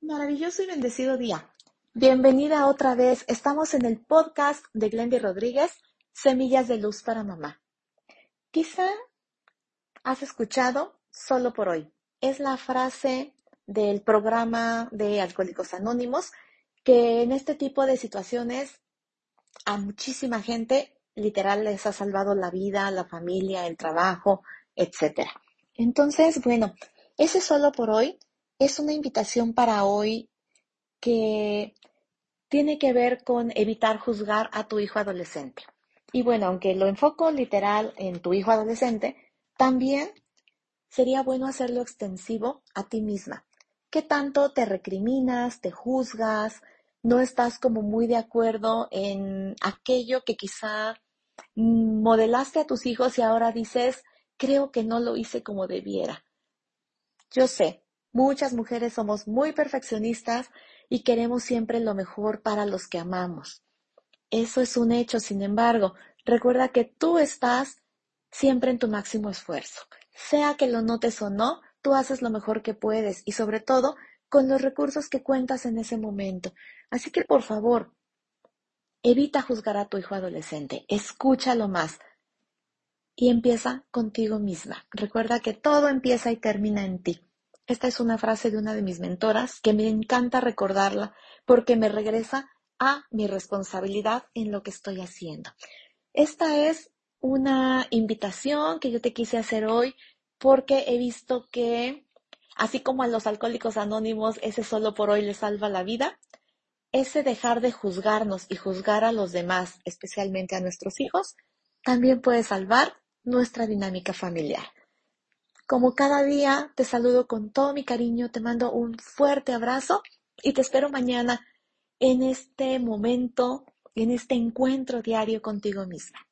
Maravilloso y bendecido día. Bienvenida otra vez. Estamos en el podcast de Glendy Rodríguez, Semillas de Luz para Mamá. Quizá has escuchado solo por hoy. Es la frase del programa de Alcohólicos Anónimos que en este tipo de situaciones a muchísima gente literal les ha salvado la vida, la familia, el trabajo, etc. Entonces, bueno, ese solo por hoy es una invitación para hoy que tiene que ver con evitar juzgar a tu hijo adolescente. Y bueno, aunque lo enfoco literal en tu hijo adolescente, también sería bueno hacerlo extensivo a ti misma. ¿Qué tanto te recriminas, te juzgas, no estás como muy de acuerdo en aquello que quizá modelaste a tus hijos y ahora dices, creo que no lo hice como debiera? Yo sé, Muchas mujeres somos muy perfeccionistas y queremos siempre lo mejor para los que amamos. Eso es un hecho, sin embargo, recuerda que tú estás siempre en tu máximo esfuerzo. Sea que lo notes o no, tú haces lo mejor que puedes y sobre todo con los recursos que cuentas en ese momento. Así que por favor, evita juzgar a tu hijo adolescente, escúchalo más y empieza contigo misma. Recuerda que todo empieza y termina en ti. Esta es una frase de una de mis mentoras que me encanta recordarla porque me regresa a mi responsabilidad en lo que estoy haciendo. Esta es una invitación que yo te quise hacer hoy porque he visto que, así como a los alcohólicos anónimos, ese solo por hoy les salva la vida, ese dejar de juzgarnos y juzgar a los demás, especialmente a nuestros hijos, también puede salvar nuestra dinámica familiar. Como cada día, te saludo con todo mi cariño, te mando un fuerte abrazo y te espero mañana en este momento, en este encuentro diario contigo misma.